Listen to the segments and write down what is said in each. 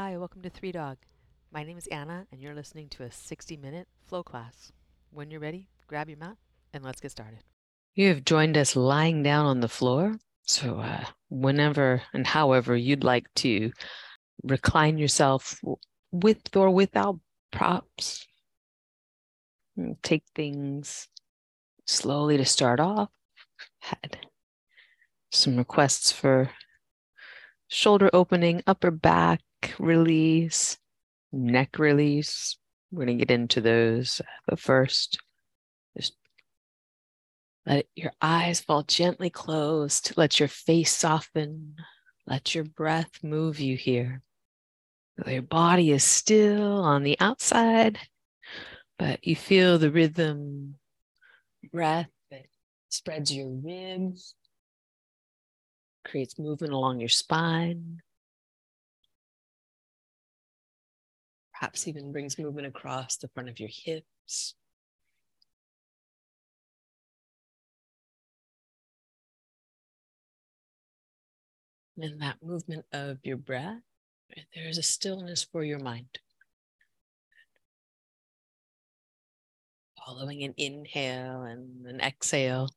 Hi, welcome to Three Dog. My name is Anna, and you're listening to a 60 minute flow class. When you're ready, grab your mat and let's get started. You have joined us lying down on the floor. So, uh, whenever and however you'd like to recline yourself with or without props, take things slowly to start off. Had some requests for shoulder opening, upper back release, neck release. We're going to get into those. But first, just let your eyes fall gently closed. Let your face soften. Let your breath move you here. Your body is still on the outside, but you feel the rhythm, breath that spreads your ribs, creates movement along your spine. Perhaps even brings movement across the front of your hips. And that movement of your breath, there is a stillness for your mind. Following an inhale and an exhale.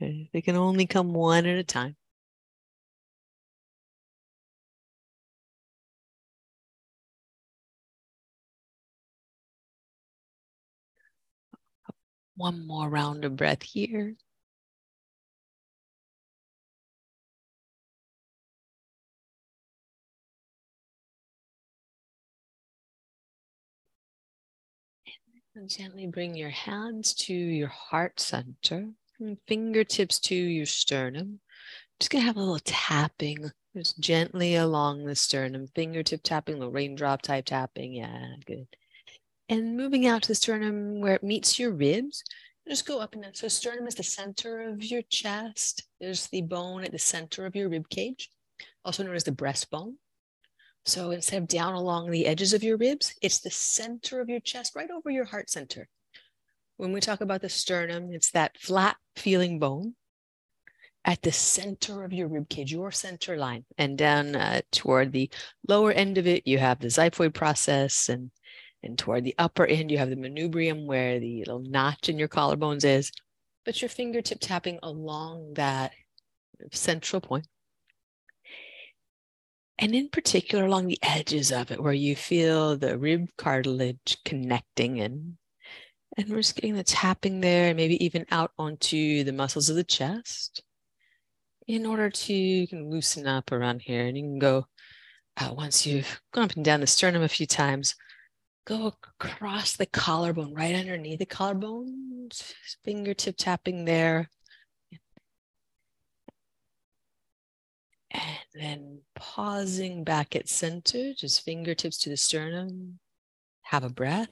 They can only come one at a time. One more round of breath here. And gently bring your hands to your heart center, fingertips to your sternum. Just gonna have a little tapping, just gently along the sternum, fingertip tapping, little raindrop type tapping. Yeah, good and moving out to the sternum where it meets your ribs. Just go up and down. So sternum is the center of your chest. There's the bone at the center of your rib cage, also known as the breastbone. So instead of down along the edges of your ribs, it's the center of your chest, right over your heart center. When we talk about the sternum, it's that flat feeling bone at the center of your rib cage, your center line, and down uh, toward the lower end of it, you have the xiphoid process and and toward the upper end, you have the manubrium where the little notch in your collarbones is, but your fingertip tapping along that central point. And in particular, along the edges of it, where you feel the rib cartilage connecting and and we're just getting the tapping there, and maybe even out onto the muscles of the chest in order to you can loosen up around here. And you can go uh, once you've gone up and down the sternum a few times, go across the collarbone, right underneath the collarbone, fingertip tapping there. And then pausing back at center, just fingertips to the sternum. Have a breath.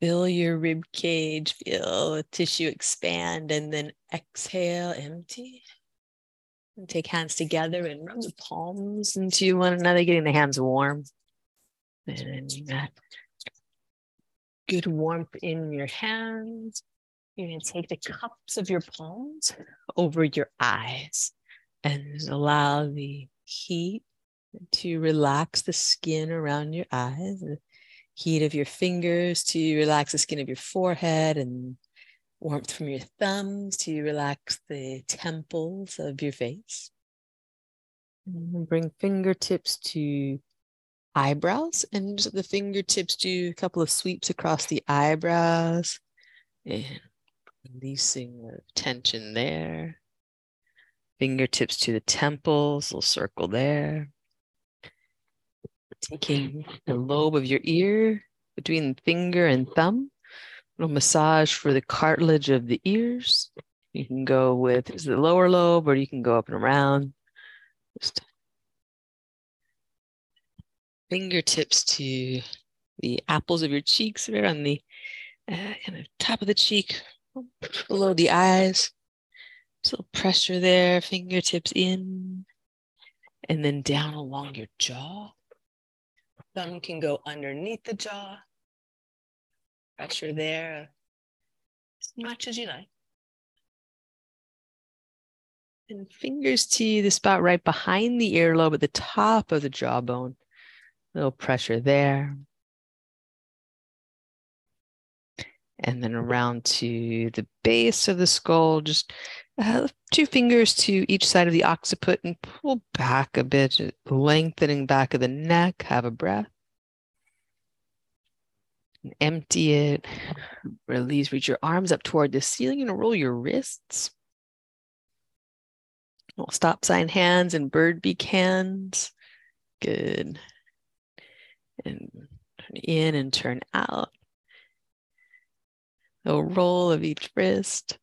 Fill your rib cage, feel the tissue expand, and then exhale, empty. And take hands together and rub the palms into one another, getting the hands warm. And got good warmth in your hands. You're going to take the cups of your palms over your eyes and allow the heat to relax the skin around your eyes, the heat of your fingers to relax the skin of your forehead, and warmth from your thumbs to relax the temples of your face. And bring fingertips to eyebrows and the fingertips do a couple of sweeps across the eyebrows and releasing the tension there. Fingertips to the temples, little circle there. Taking the lobe of your ear between finger and thumb, little massage for the cartilage of the ears. You can go with is the lower lobe or you can go up and around. Just fingertips to the apples of your cheeks right on the uh, top of the cheek, below the eyes. Just a little pressure there, fingertips in, and then down along your jaw. Thumb can go underneath the jaw. Pressure there as much as you like. And fingers to the spot right behind the earlobe at the top of the jawbone. Little pressure there. And then around to the base of the skull, just uh, two fingers to each side of the occiput and pull back a bit, lengthening back of the neck. Have a breath. And empty it. Release. Reach your arms up toward the ceiling and roll your wrists. Little stop sign hands and bird beak hands. Good. And turn in and turn out. A roll of each wrist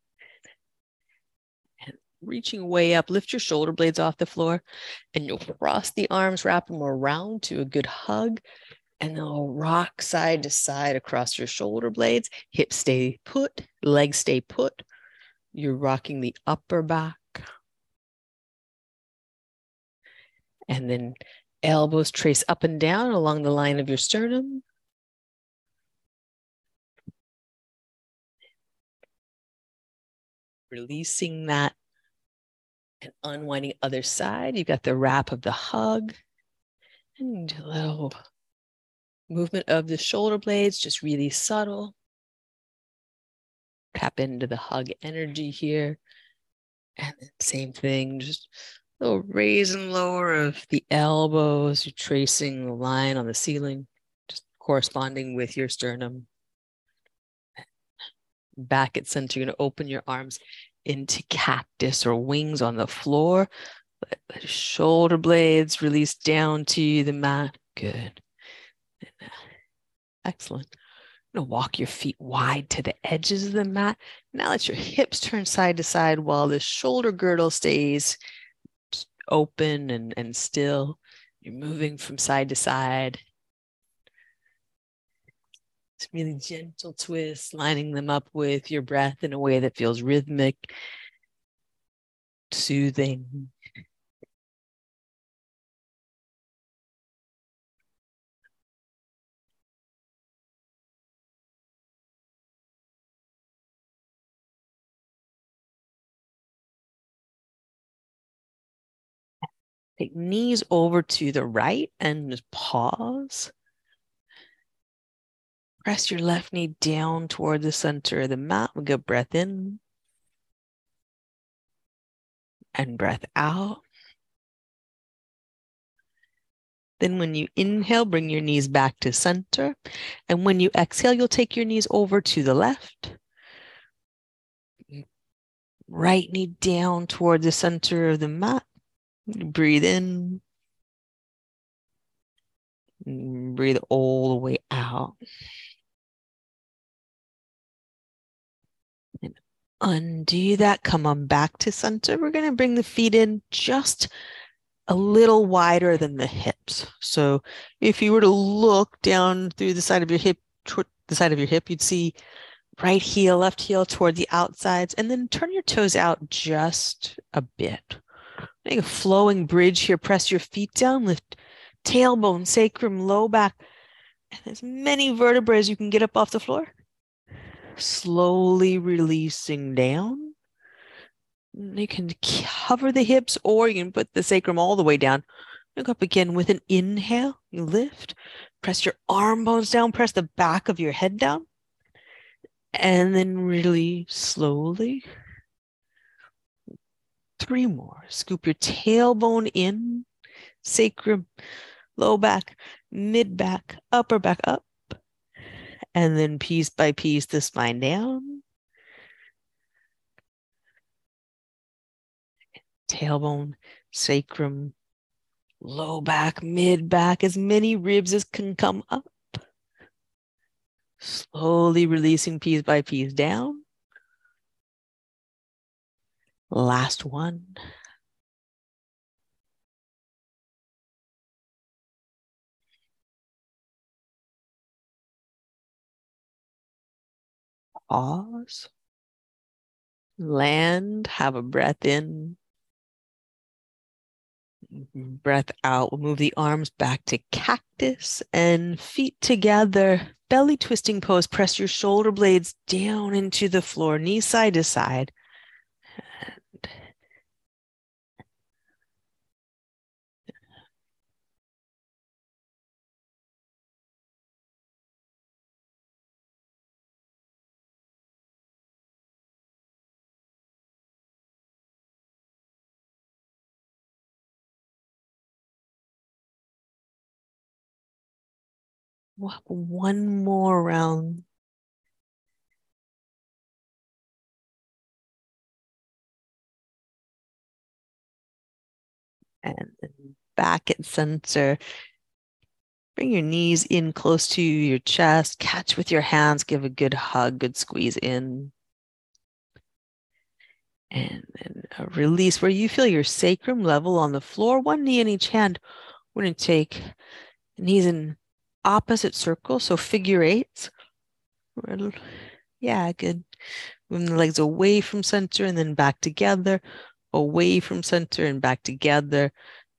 And reaching way up, lift your shoulder blades off the floor and you'll cross the arms, wrap them around to a good hug. And they'll rock side to side across your shoulder blades. Hips stay put, legs stay put. You're rocking the upper back. And then elbows trace up and down along the line of your sternum. Releasing that and unwinding other side. You've got the wrap of the hug and a little movement of the shoulder blades, just really subtle. Tap into the hug energy here. And same thing, just little raise and lower of the elbows. You're tracing the line on the ceiling, just corresponding with your sternum. Back at center, you're going to open your arms into cactus or wings on the floor. Let, let shoulder blades release down to the mat. Good. Excellent. Gonna walk your feet wide to the edges of the mat. Now let your hips turn side to side while the shoulder girdle stays open and, and still. You're moving from side to side. It's really gentle twists, lining them up with your breath in a way that feels rhythmic, soothing. Take knees over to the right and just pause. Press your left knee down toward the center of the mat. We go breath in and breath out. Then, when you inhale, bring your knees back to center. And when you exhale, you'll take your knees over to the left. Right knee down toward the center of the mat. Breathe in. Breathe all the way out. And undo that, come on back to center. We're going to bring the feet in just a little wider than the hips. So if you were to look down through the side of your hip, toward the side of your hip, you'd see right heel, left heel toward the outsides, and then turn your toes out just a bit. Make a flowing bridge here. Press your feet down, lift tailbone, sacrum, low back, and as many vertebrae as you can get up off the floor slowly releasing down. You can cover the hips or you can put the sacrum all the way down. Look up again with an inhale. You lift, press your arm bones down, press the back of your head down. And then really slowly. Three more. Scoop your tailbone in, sacrum, low back, mid back, upper back up and then piece by piece the spine down. Tailbone, sacrum, low back, mid back, as many ribs as can come up. Slowly releasing piece by piece down. Last one. pause, land, have a breath in, breath out. We'll move the arms back to cactus and feet together. Belly twisting pose. Press your shoulder blades down into the floor, knee side to side. One more round. And back at center. Bring your knees in close to your chest. Catch with your hands. Give a good hug, good squeeze in. And then a release where you feel your sacrum level on the floor, one knee in each hand. We're going to take knees in opposite circle, so figure eights. Yeah, good. Moving the legs away from center and then back together, away from center and back together,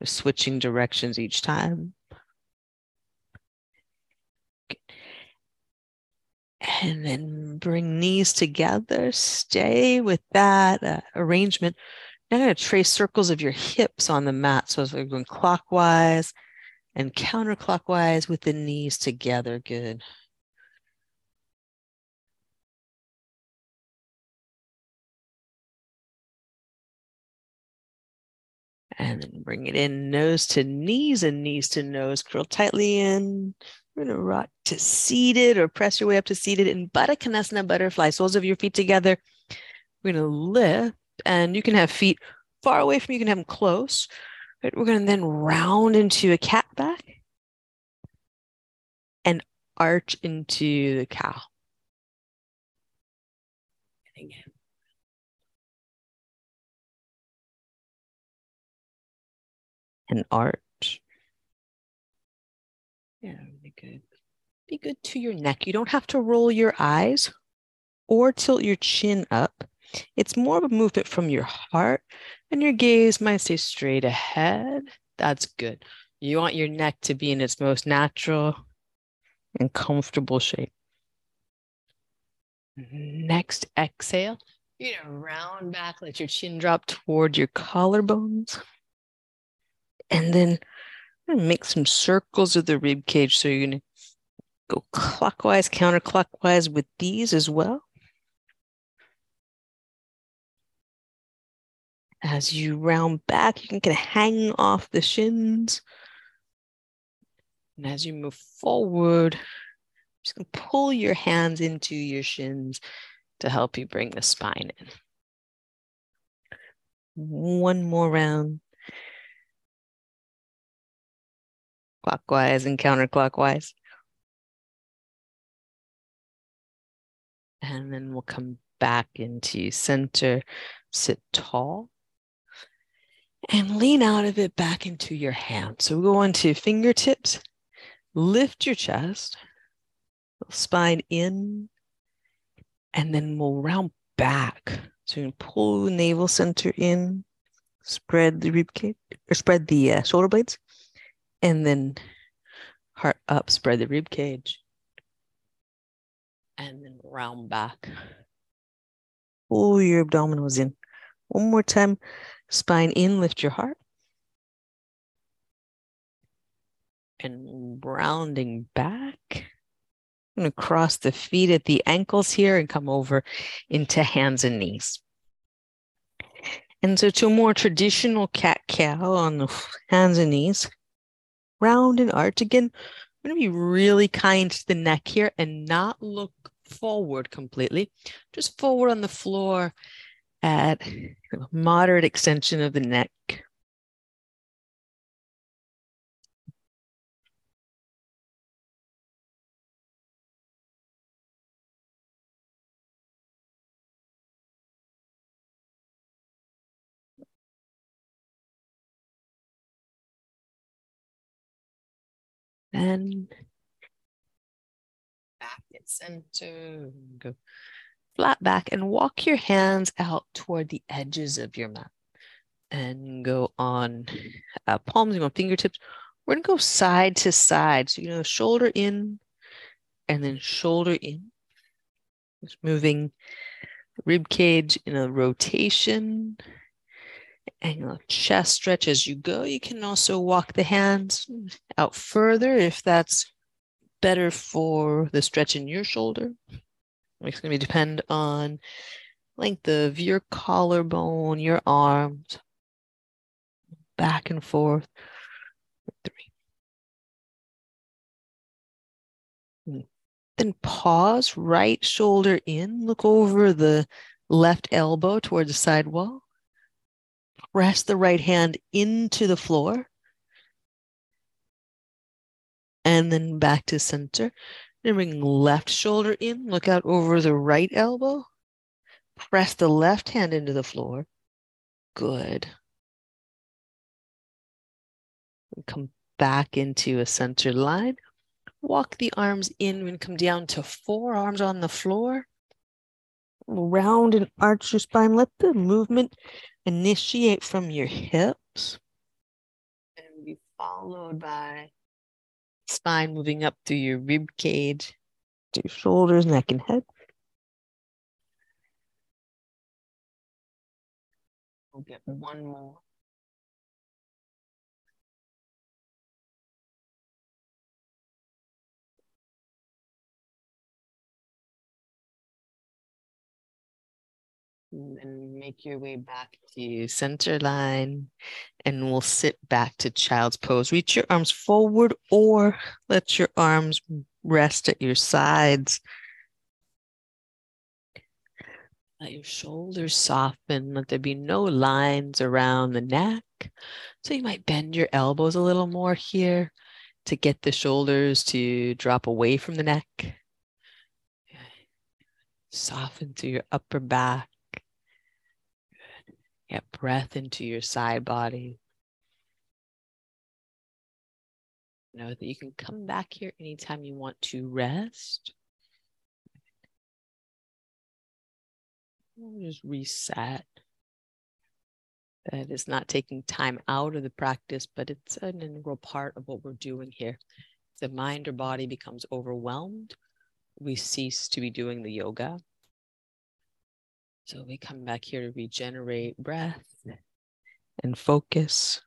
switching directions each time. And then bring knees together. Stay with that uh, arrangement. Now I'm going to trace circles of your hips on the mat. So as we're going clockwise and counterclockwise with the knees together. Good. And then bring it in nose to knees and knees to nose. Curl tightly in. We're going to rock to seated or press your way up to seated in Baddha Konasana butterfly. Soles of your feet together. We're going to lift and you can have feet far away from you. You can have them close. Right? We're going to then round into a cat back and arch into the cow. Again. And arch. Yeah, really good. Be good to your neck. You don't have to roll your eyes or tilt your chin up. It's more of a movement from your heart, and your gaze might stay straight ahead. That's good. You want your neck to be in its most natural and comfortable shape. Next exhale, you're gonna round back, let your chin drop toward your collarbones. And then make some circles of the rib cage. So you're gonna go clockwise, counterclockwise with these as well. As you round back, you can kind of hang off the shins. And as you move forward, I'm just gonna pull your hands into your shins to help you bring the spine in. One more round. Clockwise and counterclockwise. And then we'll come back into center, sit tall. And lean out of it back into your hands. So we go into fingertips, lift your chest, spine in, and then we'll round back. So you can pull the navel center in, spread the rib cage, or spread the uh, shoulder blades, and then heart up, spread the rib cage, and then round back. Pull your abdominals in. One more time, spine in, lift your heart. And rounding back. I'm going to cross the feet at the ankles here and come over into hands and knees. And so to a more traditional cat cow on the hands and knees, round and arch again. I'm going to be really kind to the neck here and not look forward completely, just forward on the floor at moderate extension of the neck. And back at center, go flat back and walk your hands out toward the edges of your mat and go on uh, palms, you on fingertips. We're gonna go side to side. So, you know, shoulder in and then shoulder in. Just moving rib cage in a rotation and your chest stretch as you go. You can also walk the hands out further if that's better for the stretch in your shoulder. It's going to depend on length of your collarbone, your arms, back and forth. Three. Then pause, right shoulder in, look over the left elbow towards the side wall. Press the right hand into the floor. And then back to center. Then bring left shoulder in, look out over the right elbow. Press the left hand into the floor. Good. Come back into a center line. Walk the arms in and come down to forearms on the floor. Round and arch your spine. Let the movement initiate from your hips and be followed by spine moving up through your rib cage, to your shoulders, neck, and head. We'll get one more. And make your way back to center line and we'll sit back to child's pose. Reach your arms forward or let your arms rest at your sides. Let your shoulders soften. Let there be no lines around the neck. So you might bend your elbows a little more here to get the shoulders to drop away from the neck. Soften to your upper back. Get breath into your side body. Know that you can come back here anytime you want to rest. Just reset. That is not taking time out of the practice, but it's an integral part of what we're doing here. The mind or body becomes overwhelmed, we cease to be doing the yoga. So we come back here to regenerate breath and focus.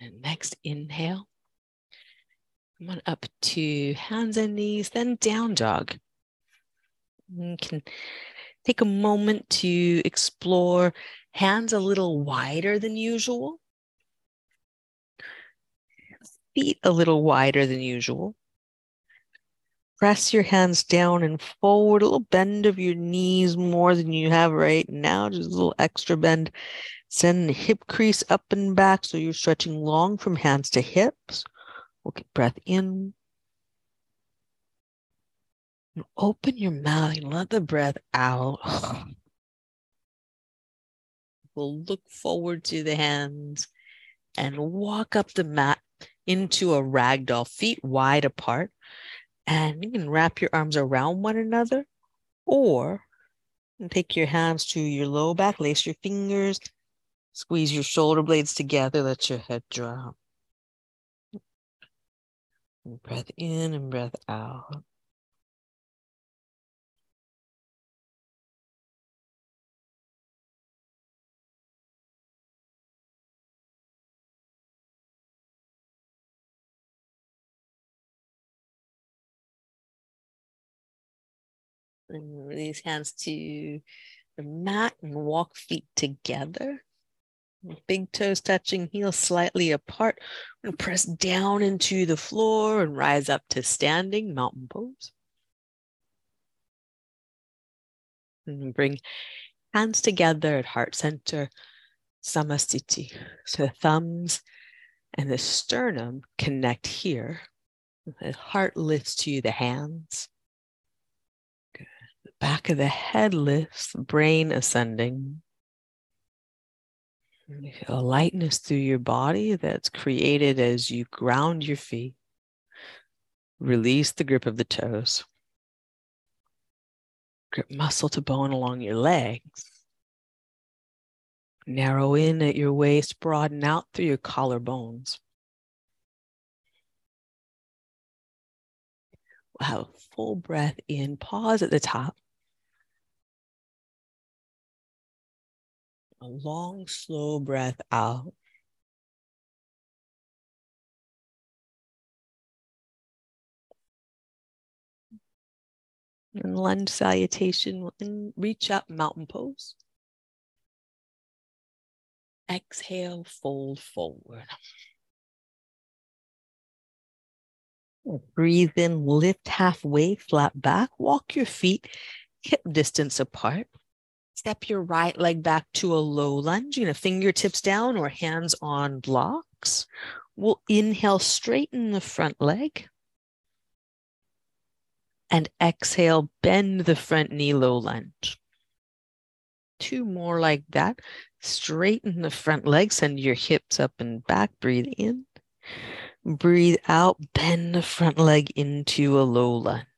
And next inhale. Come on up to hands and knees, then down dog. You can take a moment to explore hands a little wider than usual feet a little wider than usual. Press your hands down and forward, a little bend of your knees more than you have right now, just a little extra bend. Send the hip crease up and back so you're stretching long from hands to hips. Okay, breath in. And open your mouth and let the breath out. we'll look forward to the hands and walk up the mat into a ragdoll, feet wide apart. And you can wrap your arms around one another or take your hands to your low back, lace your fingers, squeeze your shoulder blades together, let your head drop. breath in and breath out. And release hands to the mat and walk feet together. Big toes touching, heels slightly apart. And press down into the floor and rise up to standing mountain pose. And bring hands together at heart center, samasthiti. So the thumbs and the sternum connect here. The heart lifts to the hands back of the head lifts, brain ascending. You feel a lightness through your body that's created as you ground your feet. Release the grip of the toes. Grip muscle to bone along your legs. Narrow in at your waist, broaden out through your collarbones. We'll have a full breath in, pause at the top. A long, slow breath out. And lunge salutation and reach up mountain pose. exhale, fold forward. Breathe in, lift halfway, flat back. Walk your feet hip distance apart. Step your right leg back to a low lunge. you know, fingertips down or hands on blocks. We'll inhale, straighten the front leg. And exhale, bend the front knee, low lunge. Two more like that. Straighten the front leg, send your hips up and back. Breathe in. Breathe out, bend the front leg into a low lunge.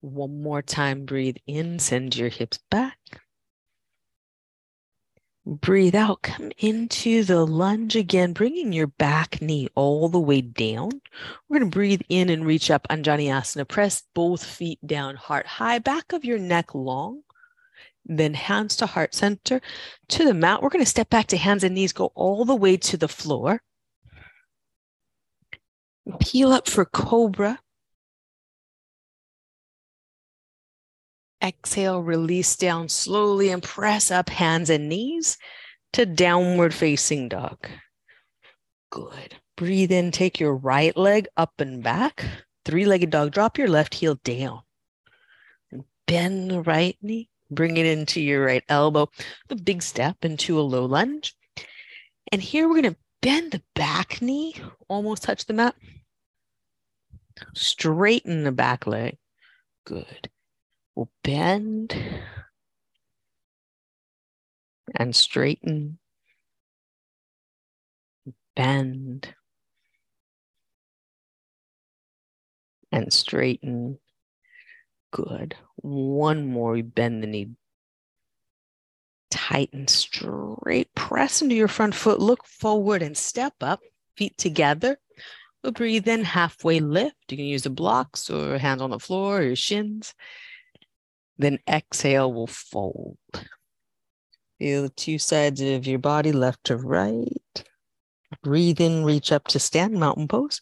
One more time, breathe in, send your hips back. Breathe out, come into the lunge again, bringing your back knee all the way down. We're going to breathe in and reach up, Anjaneyasana. Press both feet down, heart high, back of your neck long. Then hands to heart center to the mat. We're going to step back to hands and knees, go all the way to the floor. Peel up for cobra. Exhale, release down slowly and press up hands and knees to downward facing dog. Good. Breathe in, take your right leg up and back. Three legged dog, drop your left heel down. Bend the right knee, bring it into your right elbow. The big step into a low lunge. And here we're going to bend the back knee, almost touch the mat. Straighten the back leg. Good. We'll bend and straighten, bend and straighten. Good. One more. We bend the knee. Tighten straight. Press into your front foot. Look forward and step up. Feet together. We'll breathe in, halfway lift. You can use the blocks or hands on the floor or your shins. Then exhale will fold. Feel the two sides of your body, left to right. Breathe in, reach up to stand, mountain pose.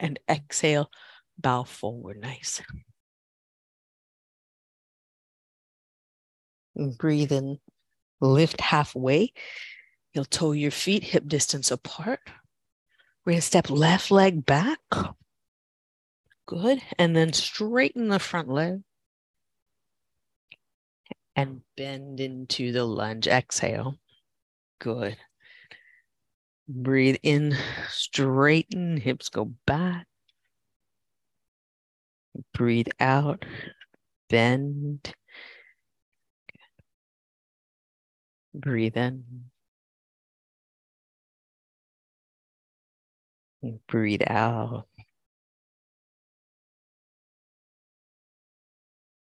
And exhale, bow forward. Nice. And breathe in, lift halfway. You'll toe your feet hip distance apart. We're going to step left leg back. Good. And then straighten the front leg and bend into the lunge. Exhale. Good. Breathe in, straighten, hips go back. Breathe out, bend. Breathe in. Breathe out.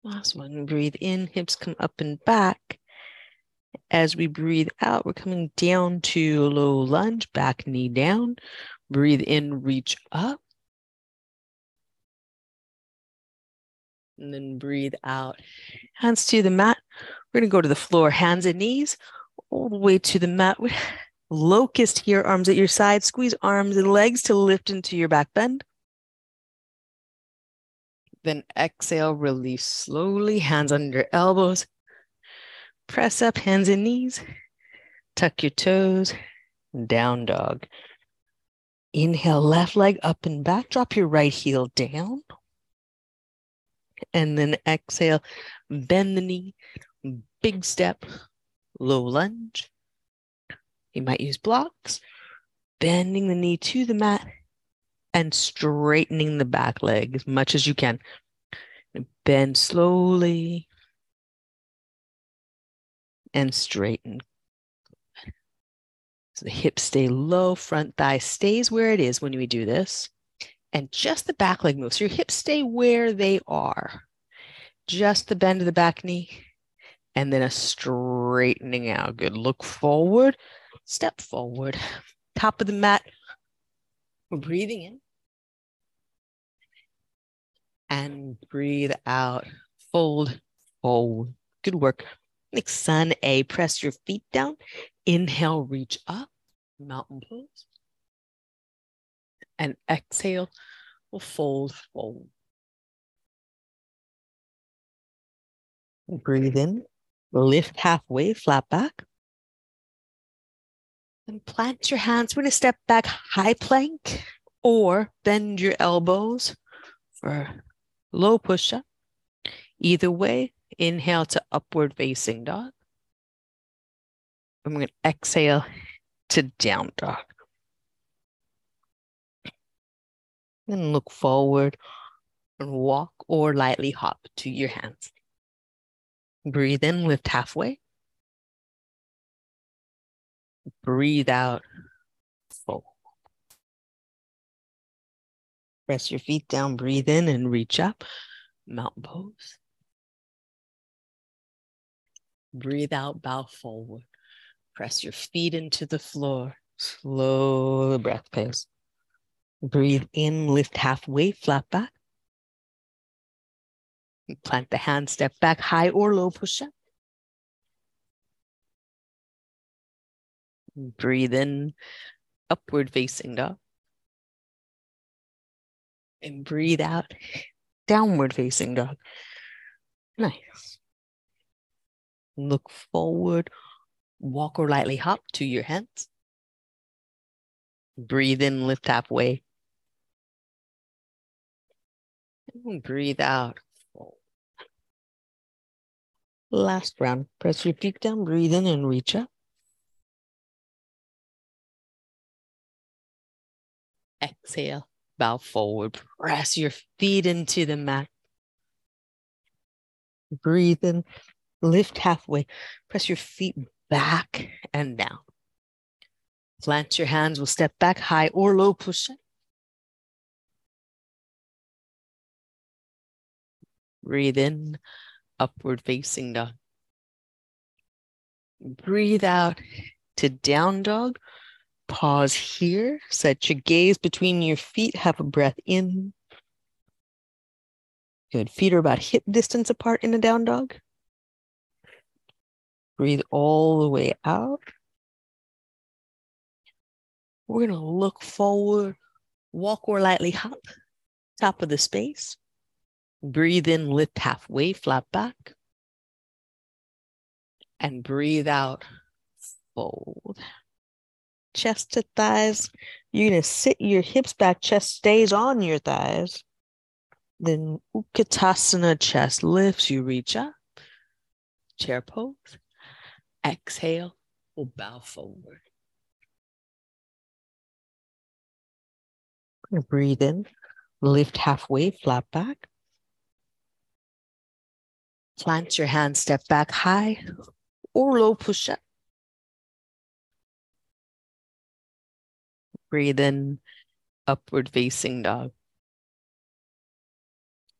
Last one. Breathe in, hips come up and back. As we breathe out, we're coming down to low lunge, back knee down. Breathe in, reach up. And then breathe out. Hands to the mat. We're going to go to the floor, hands and knees, all the way to the mat. Locust here, arms at your side. Squeeze arms and legs to lift into your back bend. Then exhale, release slowly, hands under elbows. Press up, hands and knees. Tuck your toes, down dog. Inhale, left leg up and back. Drop your right heel down. And then exhale, bend the knee, big step, low lunge. You might use blocks, bending the knee to the mat and straightening the back leg as much as you can. Bend slowly and straighten. So the hips stay low, front thigh stays where it is when we do this. And just the back leg moves. So your hips stay where they are. Just the bend of the back knee and then a straightening out. Good. Look forward, step forward. Top of the mat. We're breathing in and breathe out. Fold, fold. Good work. Next, sun A. Press your feet down. Inhale, reach up, mountain pose. And exhale, we'll fold, fold. Breathe in, lift halfway, flat back. And plant your hands. We're going to step back high plank or bend your elbows for low push up. Either way, inhale to upward facing dog. I'm going to exhale to down dog. And look forward and walk or lightly hop to your hands. Breathe in, lift halfway. Breathe out, fold. Press your feet down, breathe in and reach up, mountain pose. Breathe out, bow forward. Press your feet into the floor. Slow the breath pace. Breathe in, lift halfway, flat back. Plant the hand, step back, high or low push up. Breathe in, upward facing dog. And breathe out, downward facing dog. Nice. Look forward, walk or lightly hop to your hands. Breathe in, lift halfway. And breathe out, Last round. Press your feet down, breathe in and reach up. Exhale, bow forward. Press your feet into the mat. Breathe in, lift halfway. Press your feet back and down. Plant your hands. We'll step back high or low push. Breathe in, upward facing dog. Breathe out to down dog. Pause here. Set your gaze between your feet. Have a breath in. Good. Feet are about hip distance apart in a down dog. Breathe all the way out. We're going to look forward, walk or lightly hop, top of the space. Breathe in, lift halfway, flat back. And breathe out, fold. Chest to thighs. You're going to sit your hips back, chest stays on your thighs. Then Utkatasana, chest lifts, you reach up. Chair pose. Exhale, we'll bow forward. Breathe in, lift halfway, flat back. Plant your hands, step back high or low push up. Breathe in, upward facing dog.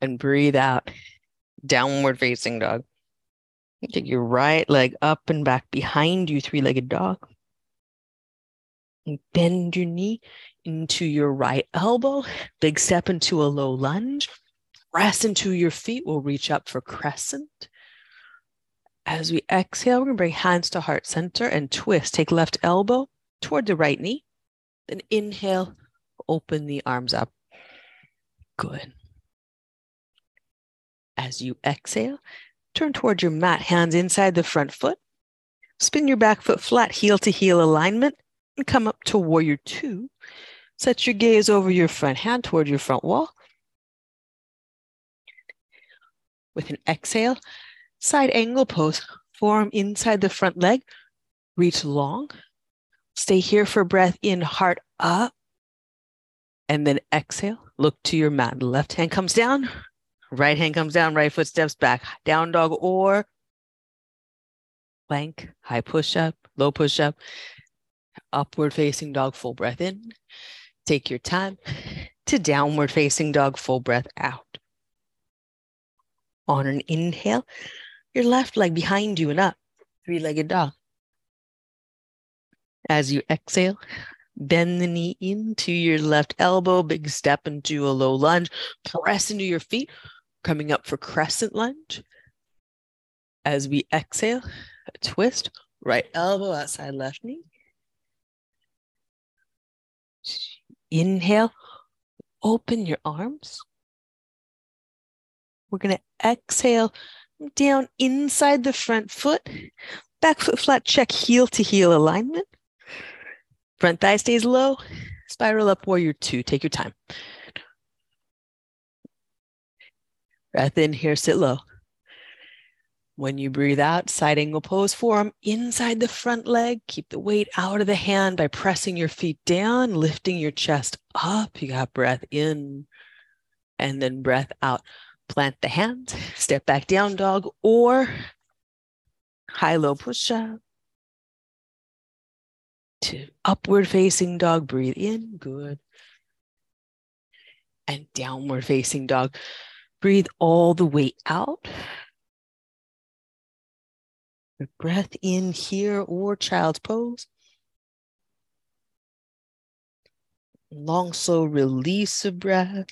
And breathe out, downward facing dog. Take your right leg up and back behind you, three legged dog. And bend your knee into your right elbow. Big step into a low lunge press into your feet. We'll reach up for crescent. As we exhale, we're going to bring hands to heart center and twist. Take left elbow toward the right knee. Then inhale, open the arms up. Good. As you exhale, turn toward your mat, hands inside the front foot. Spin your back foot flat, heel to heel alignment, and come up to warrior two. Set your gaze over your front hand toward your front wall. With an exhale, side angle pose, forearm inside the front leg, reach long. Stay here for breath in, heart up. And then exhale, look to your mat. Left hand comes down, right hand comes down, right foot steps back. Down dog or plank, high push up, low push up, upward facing dog, full breath in. Take your time to downward facing dog, full breath out on an inhale, your left leg behind you and up, three legged dog. As you exhale, bend the knee into your left elbow, big step into a low lunge, press into your feet, coming up for crescent lunge. As we exhale, twist, right elbow outside left knee. Inhale, open your arms. We're going to exhale, down inside the front foot. Back foot flat, check heel to heel alignment. Front thigh stays low. Spiral up warrior two. Take your time. Breath in here, sit low. When you breathe out, side angle pose, forearm inside the front leg. Keep the weight out of the hand by pressing your feet down, lifting your chest up. You got breath in and then breath out. Plant the hands, step back down dog or high low push up to upward facing dog. Breathe in, good. And downward facing dog. Breathe all the way out. The Breath in here or child's pose. Long, slow release of breath.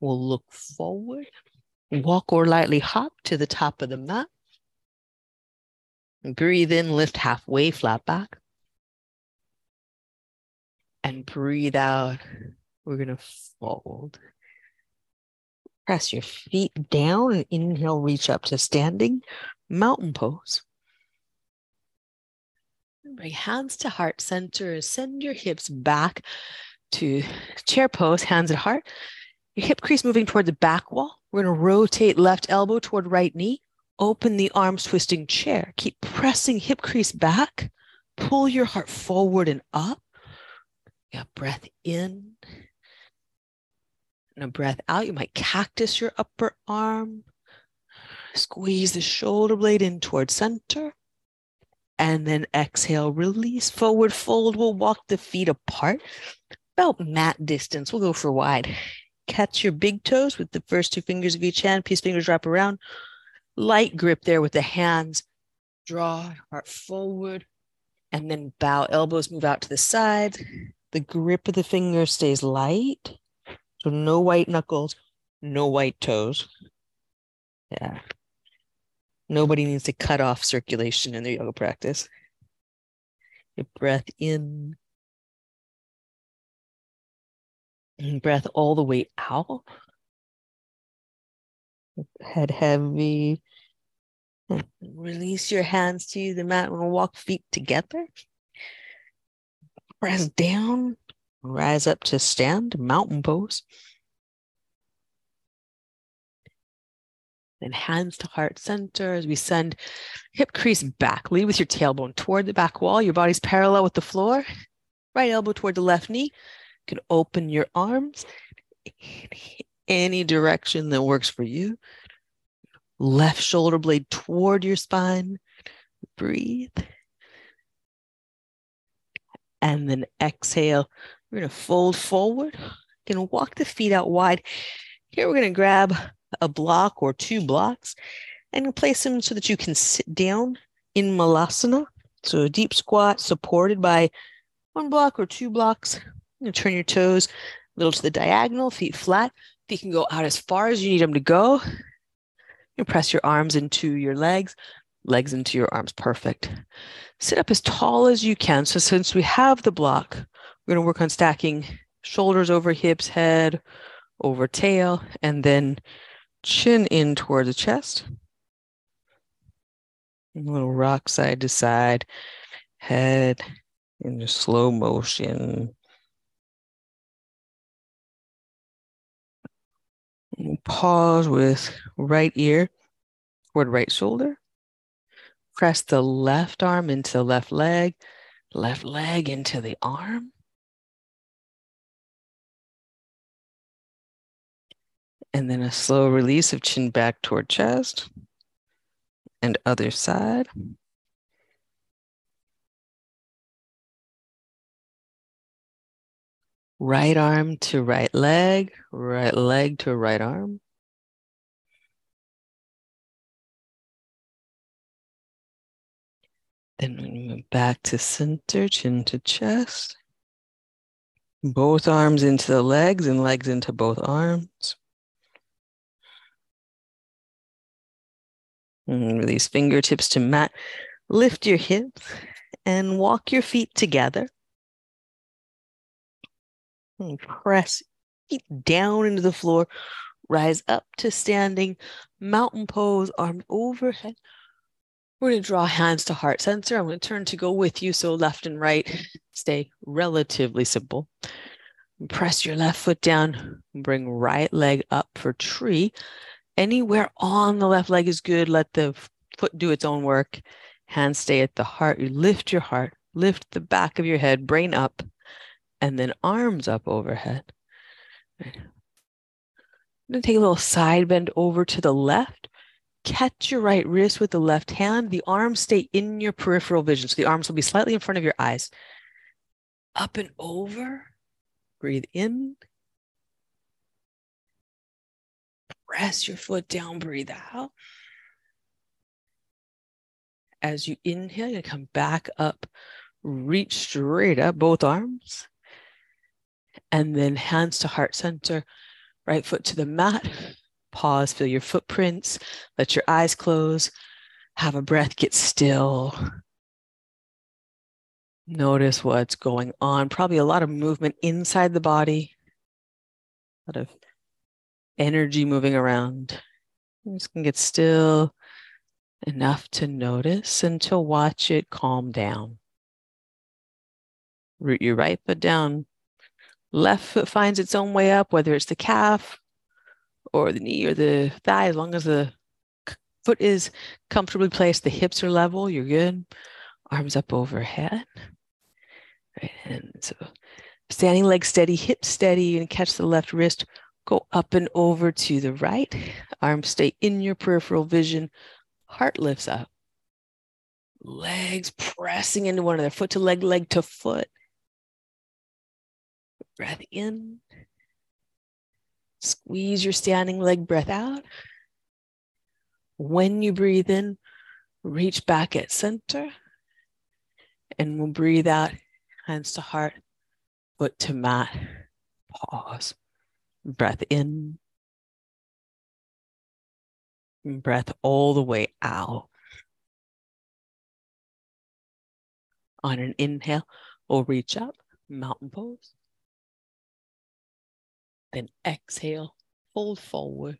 We'll look forward, walk or lightly hop to the top of the mat. Breathe in, lift halfway, flat back. And breathe out. We're going to fold. Press your feet down inhale, reach up to standing mountain pose. Bring hands to heart center. Send your hips back to chair pose, hands at heart. Your hip crease moving toward the back wall. We're going to rotate left elbow toward right knee. Open the arms, twisting chair. Keep pressing hip crease back. Pull your heart forward and up. Yeah, breath in and a breath out. You might cactus your upper arm. Squeeze the shoulder blade in towards center. And then exhale, release, forward fold. We'll walk the feet apart about mat distance. We'll go for wide. Catch your big toes with the first two fingers of each hand. Peace fingers wrap around. Light grip there with the hands. Draw heart forward and then bow. Elbows move out to the side. The grip of the finger stays light. So no white knuckles, no white toes. Yeah. Nobody needs to cut off circulation in their yoga practice. Your breath in. And breath all the way out. Head heavy. Release your hands to the mat. We'll walk feet together. Press down. Rise up to stand, mountain pose. Then hands to heart center as we send hip crease back. Lead with your tailbone toward the back wall. Your body's parallel with the floor. Right elbow toward the left knee. You can open your arms any direction that works for you. Left shoulder blade toward your spine. Breathe. And then exhale we're going to fold forward. Going to walk the feet out wide. Here we're going to grab a block or two blocks and place them so that you can sit down in malasana. So a deep squat supported by one block or two blocks. You turn your toes a little to the diagonal, feet flat. Feet can go out as far as you need them to go. You press your arms into your legs, legs into your arms. Perfect. Sit up as tall as you can. So since we have the block, we're going to work on stacking shoulders over hips, head over tail, and then chin in toward the chest. A little rock side to side, head in slow motion. Pause with right ear toward right shoulder. Press the left arm into left leg, left leg into the arm. and then a slow release of chin back toward chest and other side. Right arm to right leg, right leg to right arm. Then we move back to center, chin to chest. Both arms into the legs and legs into both arms. And release fingertips to mat. Lift your hips and walk your feet together. And press down into the floor. rise up to standing, mountain pose, arms overhead. We're going to draw hands to heart center. I'm going to turn to go with you. So left and right stay relatively simple. Press your left foot down, bring right leg up for tree. Anywhere on the left leg is good. Let the foot do its own work. Hands stay at the heart. You lift your heart, lift the back of your head, brain up, and then arms up overhead. I'm going to take a little side bend over to the left. Catch your right wrist with the left hand. The arms stay in your peripheral vision. So the arms will be slightly in front of your eyes. Up and over. Breathe in. Press your foot down. Breathe out. As you inhale, you come back up. Reach straight up, both arms. And then hands to heart center right foot to the mat. Pause, feel your footprints, let your eyes close, have a breath, get still. Notice what's going on. Probably a lot of movement inside the body, a lot of energy moving around. I'm just gonna get still enough to notice and to watch it calm down. Root your right foot down, Left foot finds its own way up, whether it's the calf or the knee or the thigh, as long as the foot is comfortably placed, the hips are level, you're good. Arms up overhead. Right, and so standing leg steady, hip steady, and catch the left wrist. Go up and over to the right. Arms stay in your peripheral vision. Heart lifts up. Legs pressing into one another, foot to leg, leg to foot. Breath in. Squeeze your standing leg breath out. When you breathe in, reach back at center. And we'll breathe out, hands to heart, foot to mat. Pause. Breath in. Breath all the way out. On an inhale, we'll reach up, mountain pose. Then exhale, fold forward.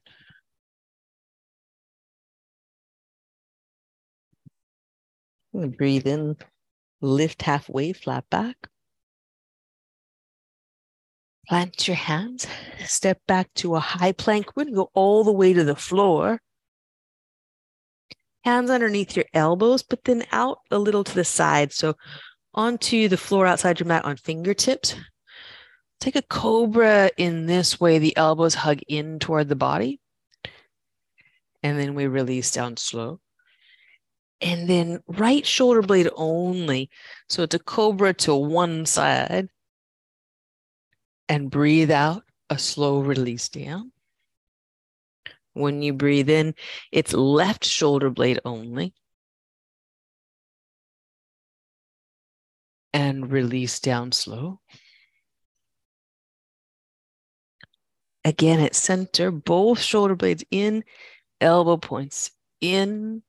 Breathe in, lift halfway, flat back. Plant your hands, step back to a high plank. We're going to go all the way to the floor. Hands underneath your elbows, but then out a little to the side. So onto the floor outside your mat on fingertips. Take a cobra in this way, the elbows hug in toward the body. And then we release down slow. And then right shoulder blade only. So it's a cobra to one side. And breathe out, a slow release down. When you breathe in, it's left shoulder blade only. And release down slow. Again, at center, both shoulder blades in, elbow points in,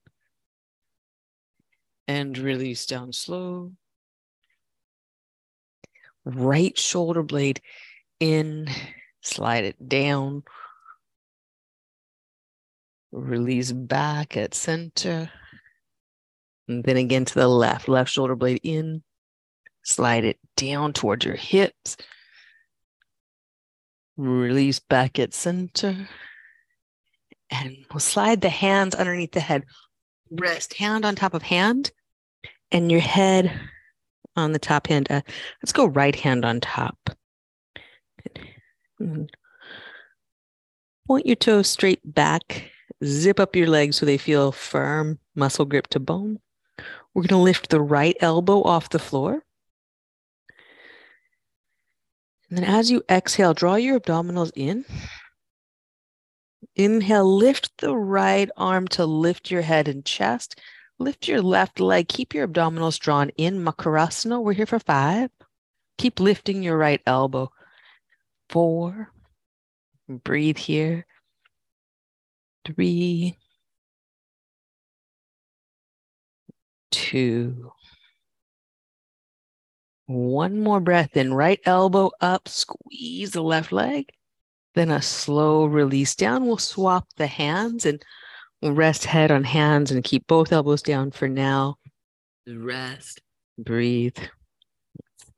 and release down slow. Right shoulder blade in, slide it down. Release back at center. And then again to the left, left shoulder blade in, slide it down towards your hips. Release back at center. And we'll slide the hands underneath the head. Rest hand on top of hand and your head on the top hand. Uh, let's go right hand on top. Point your toes straight back. Zip up your legs so they feel firm, muscle grip to bone. We're going to lift the right elbow off the floor. And then as you exhale, draw your abdominals in. Inhale, lift the right arm to lift your head and chest. Lift your left leg. Keep your abdominals drawn in. Makarasana. We're here for five. Keep lifting your right elbow. Four. Breathe here. Three. Two. One more breath in, right elbow up, squeeze the left leg. Then a slow release down. We'll swap the hands and we'll rest head on hands and keep both elbows down for now. Rest, breathe.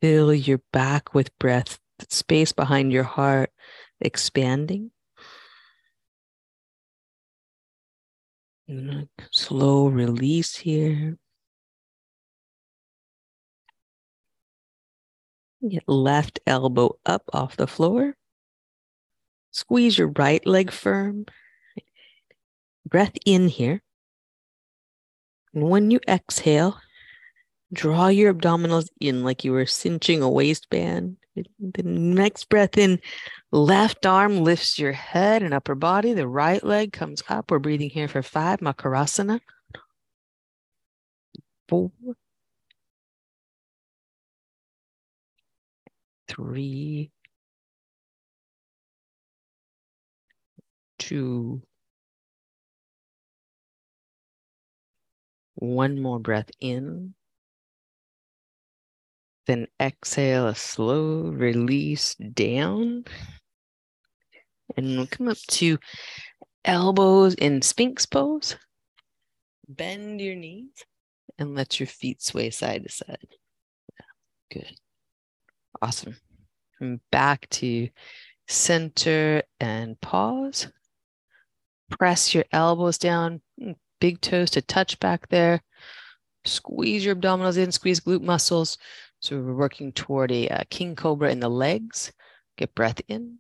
Fill your back with breath, space behind your heart expanding. Slow release here. Get left elbow up off the floor. Squeeze your right leg firm. Breath in here. And when you exhale, draw your abdominals in like you were cinching a waistband. The next breath in, left arm lifts your head and upper body. The right leg comes up. We're breathing here for five, Makarasana. Four, three, two, one more breath in. Then exhale a slow release down. And we'll come up to elbows in Sphinx pose. Bend your knees and let your feet sway side to side. Good. Awesome. Back to center and pause. Press your elbows down, big toes to touch back there. Squeeze your abdominals in, squeeze glute muscles. So we're working toward a, a king cobra in the legs. Get breath in.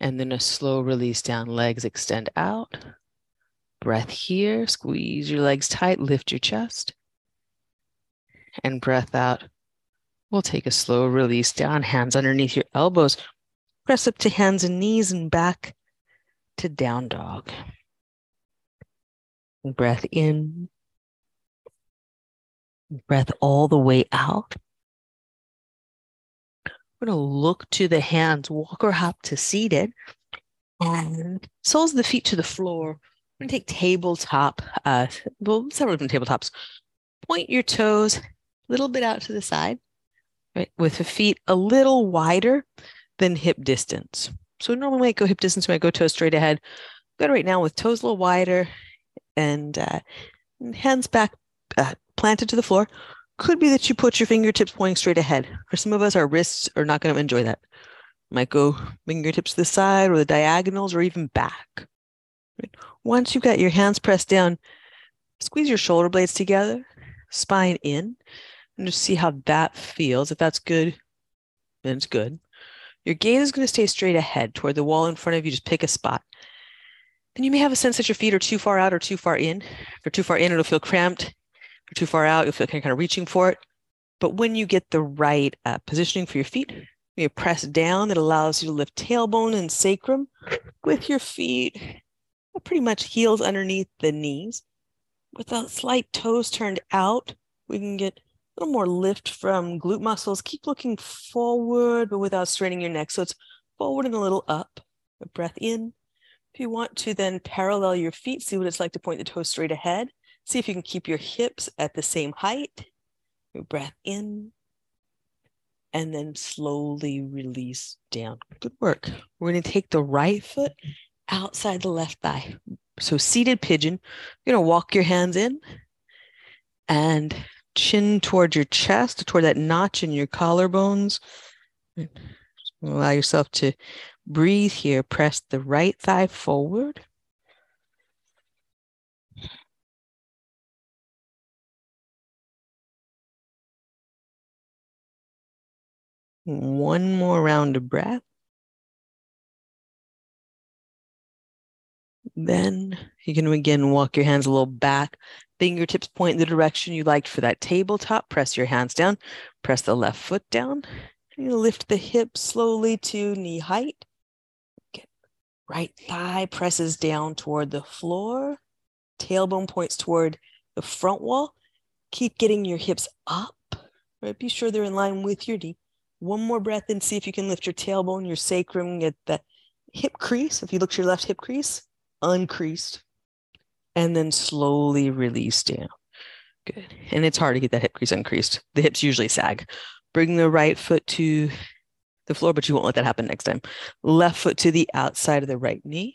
And then a slow release down, legs extend out. Breath here, squeeze your legs tight, lift your chest. And breath out, We'll take a slow release down, hands underneath your elbows. Press up to hands and knees and back to down dog. Breath in. Breath all the way out. We're going to look to the hands, walk or hop to seated, and soles of the feet to the floor. We're going to take tabletop, uh, well, several different tabletops. Point your toes a little bit out to the side right? With the feet a little wider than hip distance. So normally we might go hip distance, we might go toes straight ahead. Good right now with toes a little wider and uh, hands back uh, planted to the floor. Could be that you put your fingertips pointing straight ahead. For some of us, our wrists are not going to enjoy that. Might go fingertips to the side or the diagonals or even back. Once you've got your hands pressed down, squeeze your shoulder blades together, spine in, and just see how that feels. If that's good, then it's good. Your gaze is going to stay straight ahead toward the wall in front of you. Just pick a spot. Then you may have a sense that your feet are too far out or too far in. If you're too far in, it'll feel cramped. If you're too far out, you'll feel kind of reaching for it. But when you get the right uh, positioning for your feet, you press down. It allows you to lift tailbone and sacrum with your feet pretty much heels underneath the knees. With a slight toes turned out, we can get little more lift from glute muscles. Keep looking forward, but without straining your neck. So it's forward and a little up. A breath in. If you want to then parallel your feet, see what it's like to point the toes straight ahead. See if you can keep your hips at the same height. Your breath in. And then slowly release down. Good work. We're going to take the right foot outside the left thigh. So seated pigeon. You're going to walk your hands in and chin toward your chest, toward that notch in your collarbones. Allow yourself to breathe here. Press the right thigh forward. One more round of breath. Then you can again walk your hands a little back Fingertips point in the direction you liked for that tabletop. Press your hands down. Press the left foot down. You lift the hips slowly to knee height. Right thigh presses down toward the floor. Tailbone points toward the front wall. Keep getting your hips up. Right? Be sure they're in line with your knee. One more breath and see if you can lift your tailbone, your sacrum, get the hip crease. If you look to your left hip crease, uncreased and then slowly release down. Good. And it's hard to get that hip crease increased. The hips usually sag. Bring the right foot to the floor, but you won't let that happen next time. Left foot to the outside of the right knee.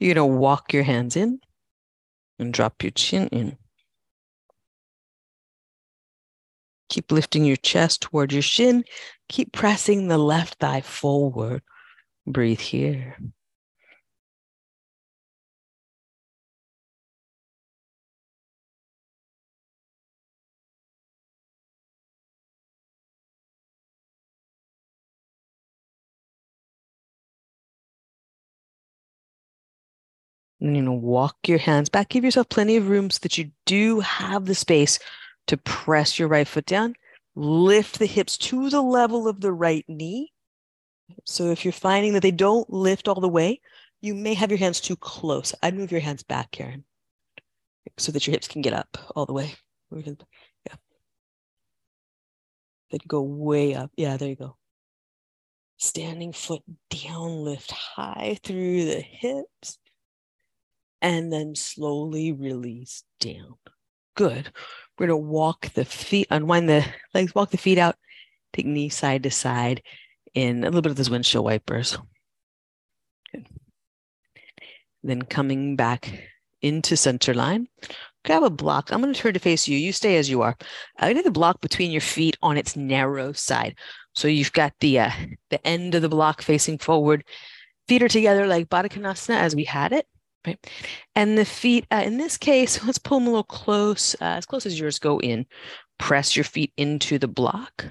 You're going to walk your hands in and drop your chin in. Keep lifting your chest toward your shin. Keep pressing the left thigh forward. Breathe here. You know, walk your hands back. Give yourself plenty of room so that you do have the space to press your right foot down. Lift the hips to the level of the right knee. So if you're finding that they don't lift all the way, you may have your hands too close. I'd move your hands back, Karen, so that your hips can get up all the way. Yeah. They go way up. Yeah, there you go. Standing foot down, lift high through the hips and then slowly release down. Good. We're going to walk the feet, unwind the legs, walk the feet out, take knee side to side in a little bit of those windshield wipers. Good. Then coming back into center line. Grab a block. I'm going to turn to face you. You stay as you are. I need the block between your feet on its narrow side. So you've got the uh, the end of the block facing forward. Feet are together like Baddha Konasana as we had it. Right. And the feet, uh, in this case, let's pull them a little close, uh, as close as yours go in. Press your feet into the block.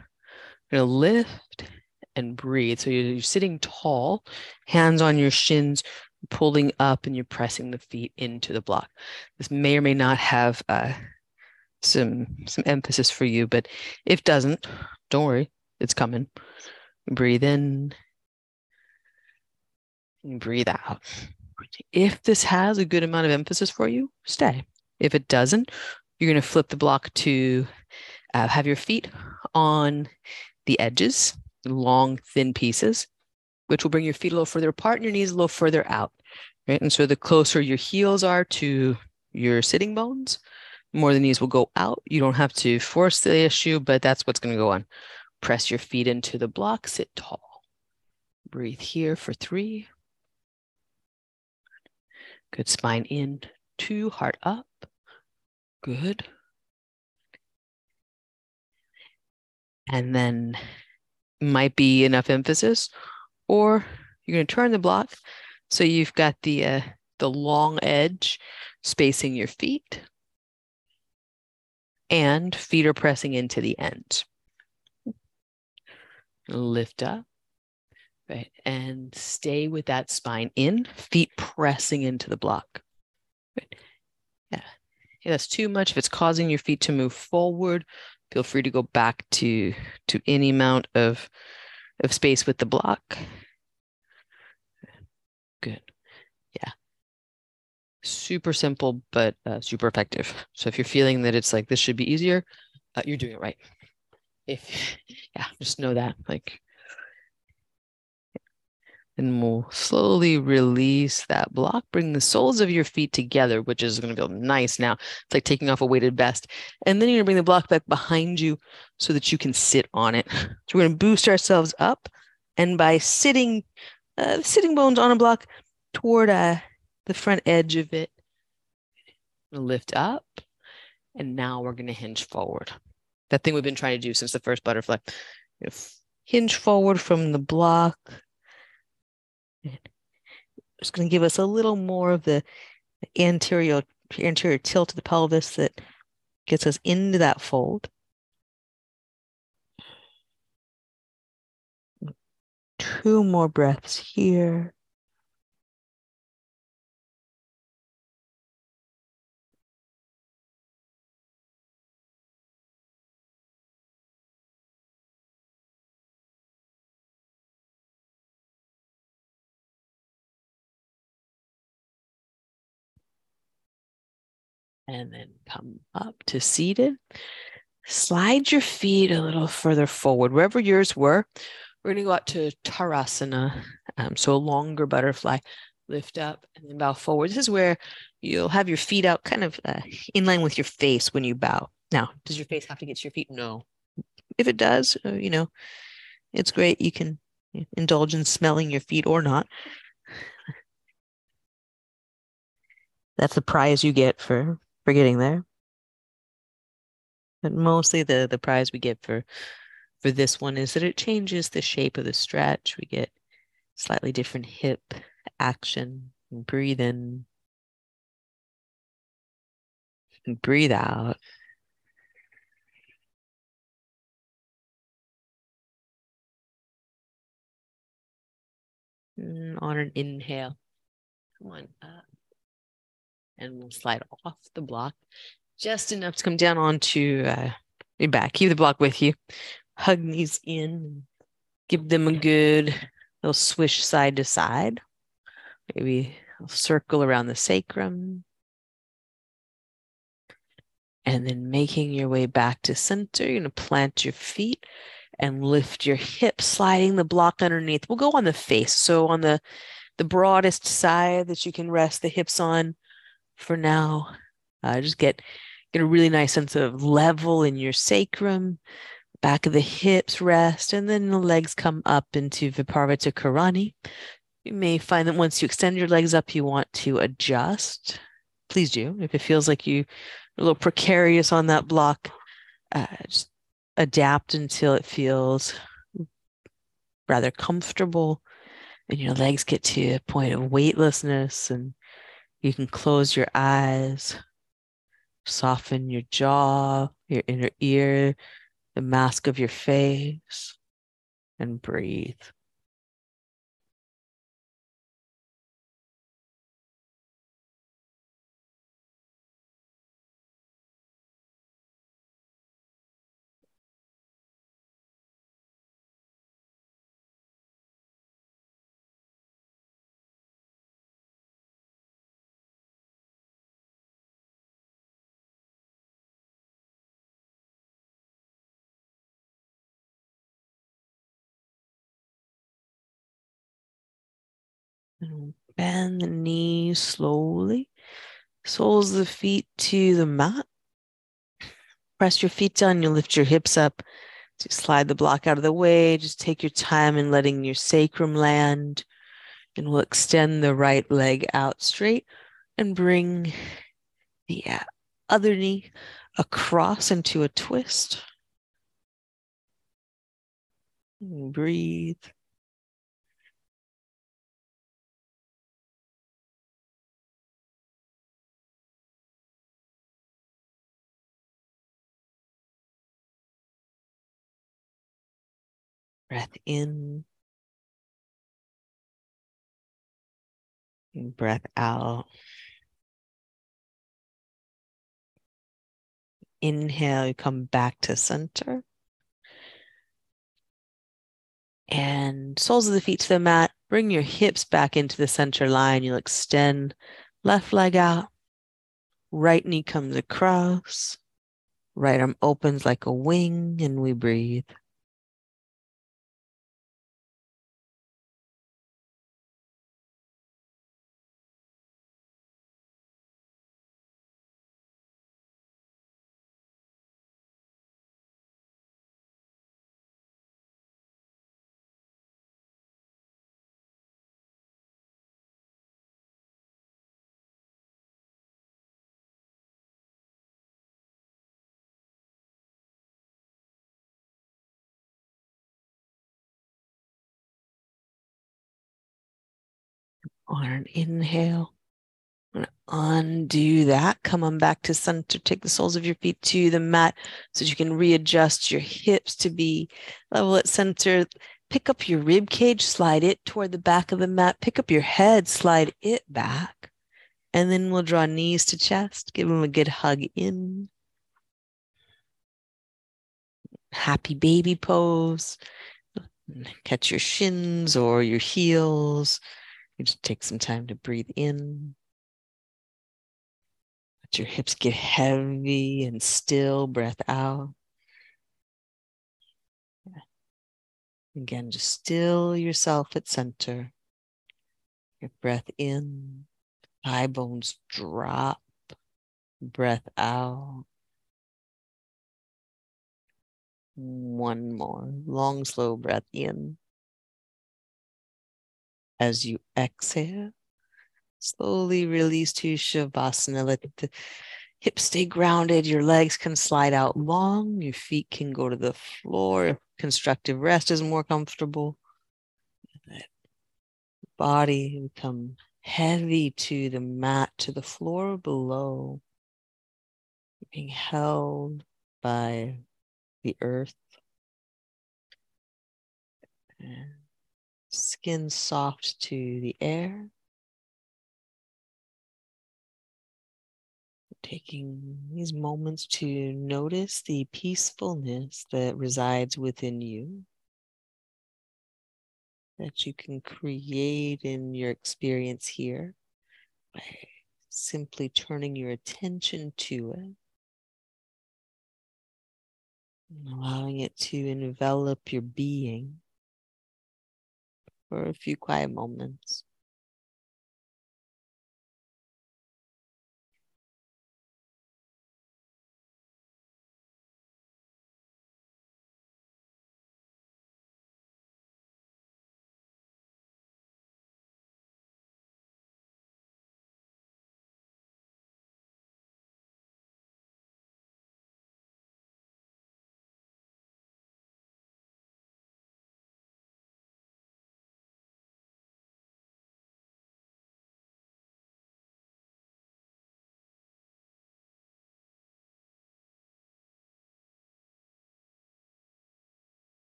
You're to lift and breathe. So you're, you're sitting tall, hands on your shins, pulling up, and you're pressing the feet into the block. This may or may not have uh, some some emphasis for you, but if doesn't, don't worry, it's coming. Breathe in. And breathe out. If this has a good amount of emphasis for you, stay. If it doesn't, you're going to flip the block to uh, have your feet on the edges, long, thin pieces, which will bring your feet a little further apart and your knees a little further out. Right. And so the closer your heels are to your sitting bones, more the knees will go out. You don't have to force the issue, but that's what's going to go on. Press your feet into the block, sit tall. Breathe here for three, Good. Spine in, two, heart up. Good. And then might be enough emphasis, or you're going to turn the block so you've got the uh, the long edge spacing your feet, and feet are pressing into the end. Lift up right? And stay with that spine in, feet pressing into the block. Right? Yeah. If that's too much, if it's causing your feet to move forward, feel free to go back to to any amount of of space with the block. Good. Yeah. Super simple, but uh, super effective. So if you're feeling that it's like this should be easier, uh, you're doing it right. If yeah, just know that like and we'll slowly release that block. Bring the soles of your feet together, which is going to feel nice now. It's like taking off a weighted vest. And then you're going to bring the block back behind you so that you can sit on it. So we're going to boost ourselves up. And by sitting, uh, sitting bones on a block toward uh, the front edge of it, lift up. And now we're going to hinge forward. That thing we've been trying to do since the first butterfly. Hinge forward from the block it's going to give us a little more of the anterior anterior tilt of the pelvis that gets us into that fold. Two more breaths here. And then come up to seated. Slide your feet a little further forward, wherever yours were. We're going to go out to Tarasana, um, so a longer butterfly. Lift up and then bow forward. This is where you'll have your feet out kind of uh, in line with your face when you bow. Now, does your face have to get to your feet? No. If it does, uh, you know, it's great. You can indulge in smelling your feet or not. That's the prize you get for for getting there. But mostly the the prize we get for for this one is that it changes the shape of the stretch. We get slightly different hip action. Breathe in. Breathe out. On an inhale, come on up. And we'll slide off the block just enough to come down onto uh, your back. Keep the block with you. Hug knees in. Give them a good little swish side to side. Maybe circle around the sacrum. And then making your way back to center, you're going to plant your feet and lift your hips, sliding the block underneath. We'll go on the face. So on the the broadest side that you can rest the hips on for now. Uh, just get get a really nice sense of level in your sacrum, back of the hips rest, and then the legs come up into Viparita Karani. You may find that once you extend your legs up, you want to adjust. Please do. If it feels like you are a little precarious on that block, uh, just adapt until it feels rather comfortable and your legs get to a point of weightlessness and you can close your eyes soften your jaw your inner ear the mask of your face and breathe bend the knees slowly. Soles the feet to the mat. Press your feet down. You lift your hips up. To slide the block out of the way. Just take your time in letting your sacrum land. And we'll extend the right leg out straight and bring the uh, other knee across into a twist. And breathe. Breath in. breath out. Inhale, you come back to center. And soles of the feet to the mat. Bring your hips back into the center line. You'll extend left leg out. Right knee comes across. Right arm opens like a wing, and we breathe. On an inhale. I'm to undo that. Come on back to center. Take the soles of your feet to the mat so that you can readjust your hips to be level at center. Pick up your rib cage, slide it toward the back of the mat. Pick up your head, slide it back. And then we'll draw knees to chest. Give them a good hug in. Happy baby pose. Catch your shins or your heels you just take some time to breathe in. Let your hips get heavy and still. Breath out. Again, just still yourself at center. Your breath in, thigh bones drop. Breath out. One more long, slow breath in. As you exhale, slowly release to Shavasana. Let the hips stay grounded. Your legs can slide out long. Your feet can go to the floor. If constructive rest is more comfortable. Body become heavy to the mat, to the floor below, being held by the earth. And skin soft to the air. Taking these moments to notice the peacefulness that resides within you, that you can create in your experience here by simply turning your attention to it. allowing it to envelop your being for a few quiet moments.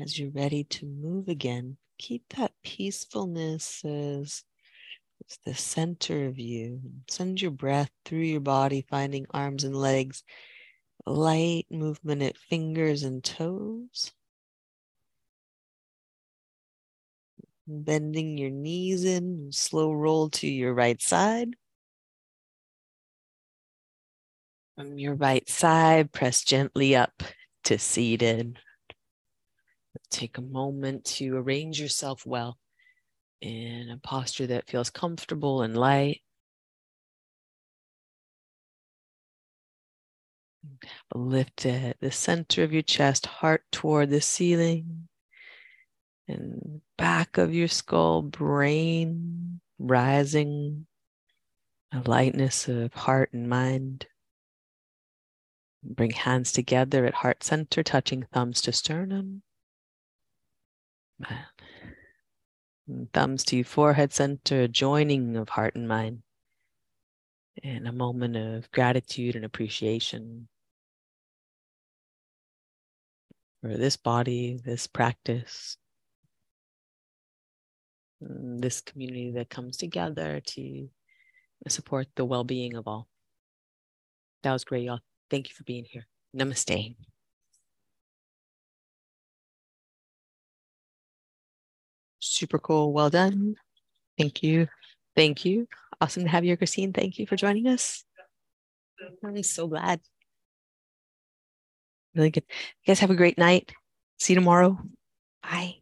As you're ready to move again, keep that peacefulness as it's the center of you. Send your breath through your body, finding arms and legs, light movement at fingers and toes. Bending your knees in, slow roll to your right side. From your right side, press gently up to seated. Take a moment to arrange yourself well in a posture that feels comfortable and light. Lift at the center of your chest, heart toward the ceiling, and back of your skull, brain rising, a lightness of heart and mind. Bring hands together at heart center, touching thumbs to sternum. Thumbs to forehead center, joining of heart and mind. And a moment of gratitude and appreciation for this body, this practice, this community that comes together to support the well being of all. That was great, y'all. Thank you for being here. Namaste. Super cool. Well done. Thank you. Thank you. Awesome to have you, here, Christine. Thank you for joining us. I'm so glad. Really good. You guys have a great night. See you tomorrow. Bye.